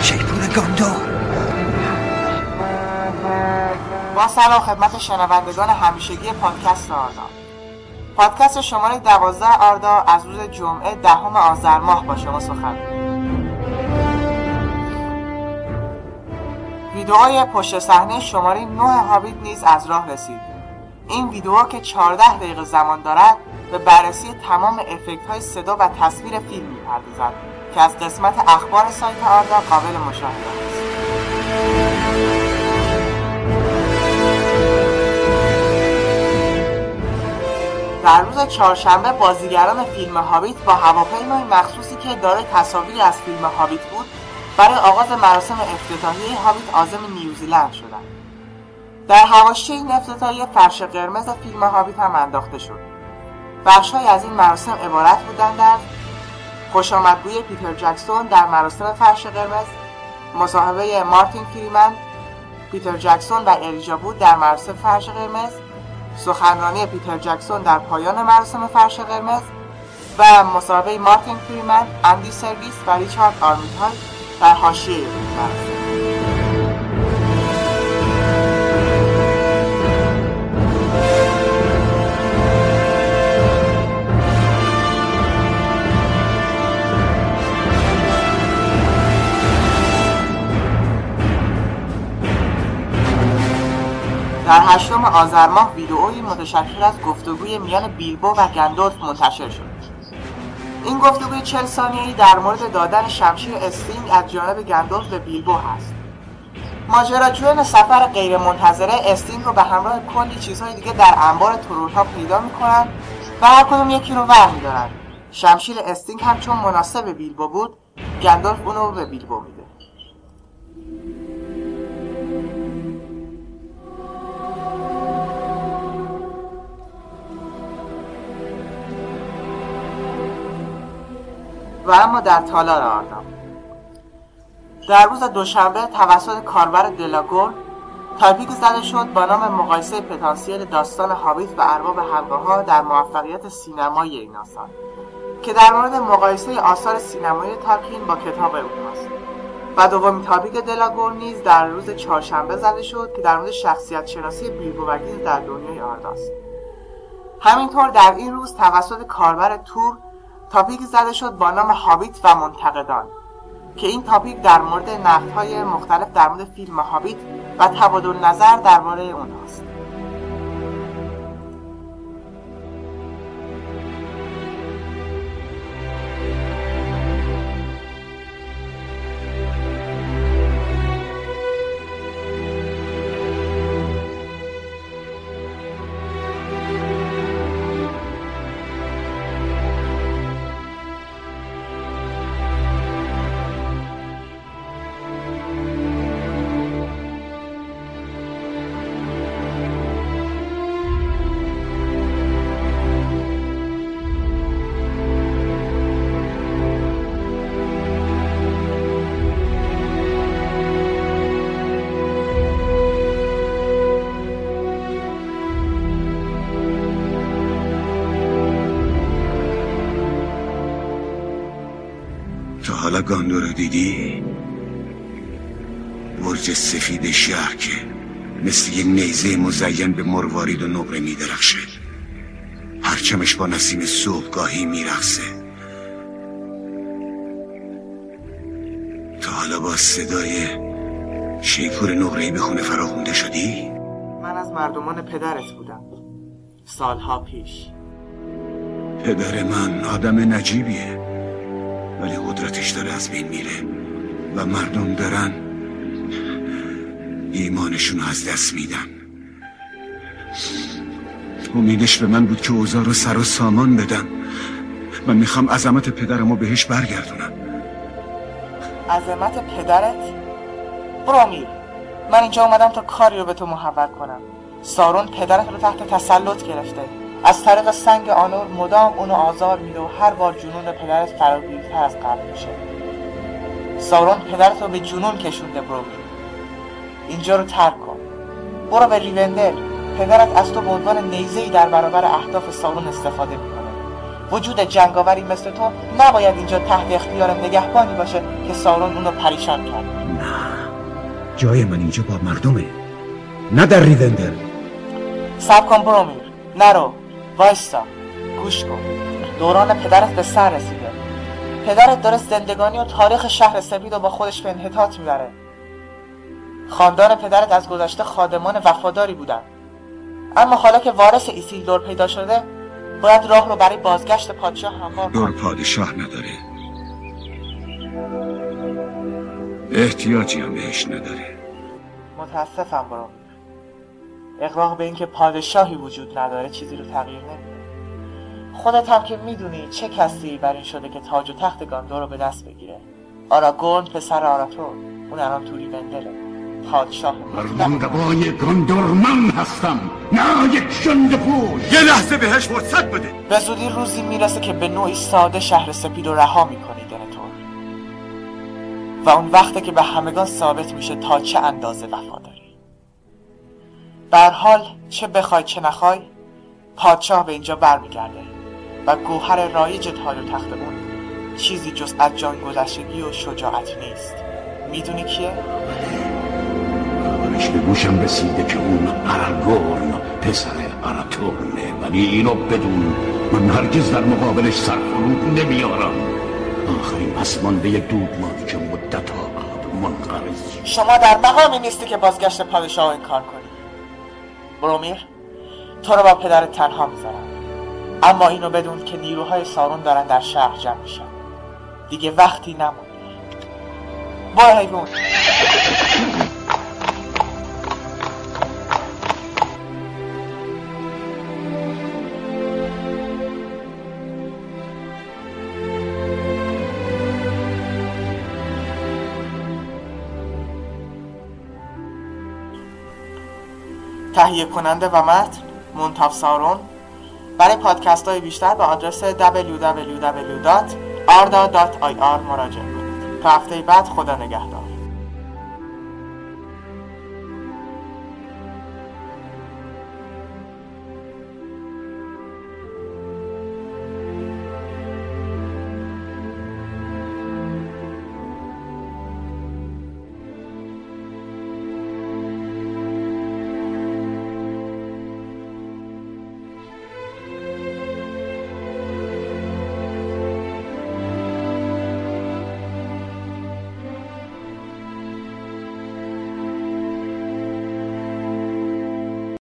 شیپور گندو با سلام خدمت شنوندگان همیشگی پادکست آردا. پادکست شماره دوازده آردا از روز جمعه دهم آذر ماه با شما سخن. ویدئوهای پشت صحنه شماره 9 هابیت نیز از راه رسید. این ویدئو که 14 دقیقه زمان دارد به بررسی تمام افکت های صدا و تصویر فیلم می‌پردازد. که از قسمت اخبار سایت آردا قابل مشاهده است. در روز چهارشنبه بازیگران فیلم هابیت با هواپیمای مخصوصی که دارای تصاویری از فیلم هابیت بود برای آغاز مراسم افتتاحیه هابیت عازم نیوزیلند شدند. در حواشی این افتتاحیه فرش قرمز فیلم هابیت هم انداخته شد. بخشهایی از این مراسم عبارت بودند از خوش آمدگوی پیتر جکسون در مراسم فرش قرمز مصاحبه مارتین فریمن پیتر جکسون و الیجا بود در مراسم فرش قرمز سخنرانی پیتر جکسون در پایان مراسم فرش قرمز و مصاحبه مارتین فریمن اندی سرویس و ریچارد آرمیتال در حاشیه مراسم. در هشتم آذر ماه ویدئویی متشکل از گفتگوی میان بیلبو و گندولف منتشر شد. این گفتگوی چهل ثانیه‌ای در مورد دادن شمشیر استینگ از جانب گندولف به بیلبو هست. ماجراجویان سفر غیرمنتظره استینگ رو به همراه کلی چیزهای دیگه در انبار ترول‌ها پیدا می‌کنن و هر کدوم یکی رو ور میدارن شمشیر استینگ هم چون مناسب بیلبو بود گندولف اونو به بیلبو میده. و اما در تالار آردا هم در روز دوشنبه توسط کاربر دلاگور تاپیک زده شد با نام مقایسه پتانسیل داستان هابیت و ارباب حلقه ها در موفقیت سینمایی این آثار که در مورد مقایسه آثار سینمایی تالکین با کتاب اوناست و دومین تاپیک دلاگور نیز در روز چهارشنبه زده شد که در مورد شخصیت شناسی بیلبو در دنیای آرداست همینطور در این روز توسط کاربر تور تاپیک زده شد با نام هابیت و منتقدان که این تاپیک در مورد های مختلف در مورد فیلم هابیت و تبادل نظر درباره اونهاست. حالا گاندو رو دیدی؟ برج سفید شهر که مثل یه نیزه مزین به مروارید و نقره می درخشه پرچمش با نسیم صبحگاهی میرخصه تا حالا با صدای شیپور نقرهی به خونه فراخونده شدی؟ من از مردمان پدرت بودم. سالها پیش. پدر من آدم نجیبیه. ولی قدرتش داره از بین میره و مردم دارن ایمانشون از دست میدن. امیدش به من بود که اوزار رو سر و سامان بدم. من می‌خوام عظمت پدرمو بهش برگردونم. عظمت پدرت؟ برو میر من اینجا اومدم تا کاری رو به تو محول کنم. سارون پدرت رو تحت تسلط گرفته. از طریق سنگ آنور مدام اونو آزار میده و هر بار جنون پدرت فراگیرتر از قبل میشه. سارون پدرت رو به جنون کشونده برومی اینجا رو ترک کن. برو به ریوندل پدرت از تو به عنوان نیزهای در برابر اهداف سارون استفاده می‌کنه. وجود جنگاوری مثل تو نباید اینجا تحت اختیار نگهبانی باشه که سارون اونو پریشان کرد. نه. جای من اینجا با مردمه. نه در ریوندل صبر کن بورومیر نرو. وایستا گوش کن. دوران پدرت به سر رسیده. پدرت داره زندگانی و تاریخ شهر سپید و با خودش به انحطاط می‌بره. خاندان پدرت از گذشته خادمان وفاداری بودن. اما حالا که وارث ایسیلدور پیدا شده باید راه رو برای بازگشت پادشاه هموار کنی گوندور پادشاه نداره. احتیاجی هم بهش نداره. متاسفم برومیر اقراق به اینکه پادشاهی وجود نداره چیزی رو تغییر نمیده. خودت هم که می‌دونی چه کسی بر این شده که تاج و تخت گاندور رو به دست بگیره. آراگورن پسر آراتور اون الان توری بندله پادشاه فرمانروای گاندور من هستم نه یک پوش. یه لحظه بهش فرصت بده. به زودی روزی می‌رسه که به نوعی ساده شهر سپید رو رها می‌کنی دنتور و اون وقته که به همگان ثابت میشه تا چه اندازه وفاداری بر حال چه بخوای چه نخوای پادشاه به اینجا برمیگرده و گوهر رایج تاج و تخت اون چیزی جز از جان گذشتگی و شجاعت نیست می‌دونی کیه؟ خبرش به گوشم رسیده که اون اراگورن پسر اراتورنه ولی اینو بدون من هرگز در مقابلش سرفرود نمیارم آخرین پسمانده دودمانی که مدت ها منقرض. شما در مقامی نیستی که بازگشت پادشاه انکار کنی برومیر تو رو با پدرت تنها می‌ذارم. اما اینو بدون که نیروهای سارون دارن در شهر جمع میشن. دیگه وقتی نمونده برو حیوان تهیه کننده و متن منتف سارون. برای پادکست های بیشتر به آدرس www.arda.ir مراجعه کنید. تا هفته بعد خدا نگهدار.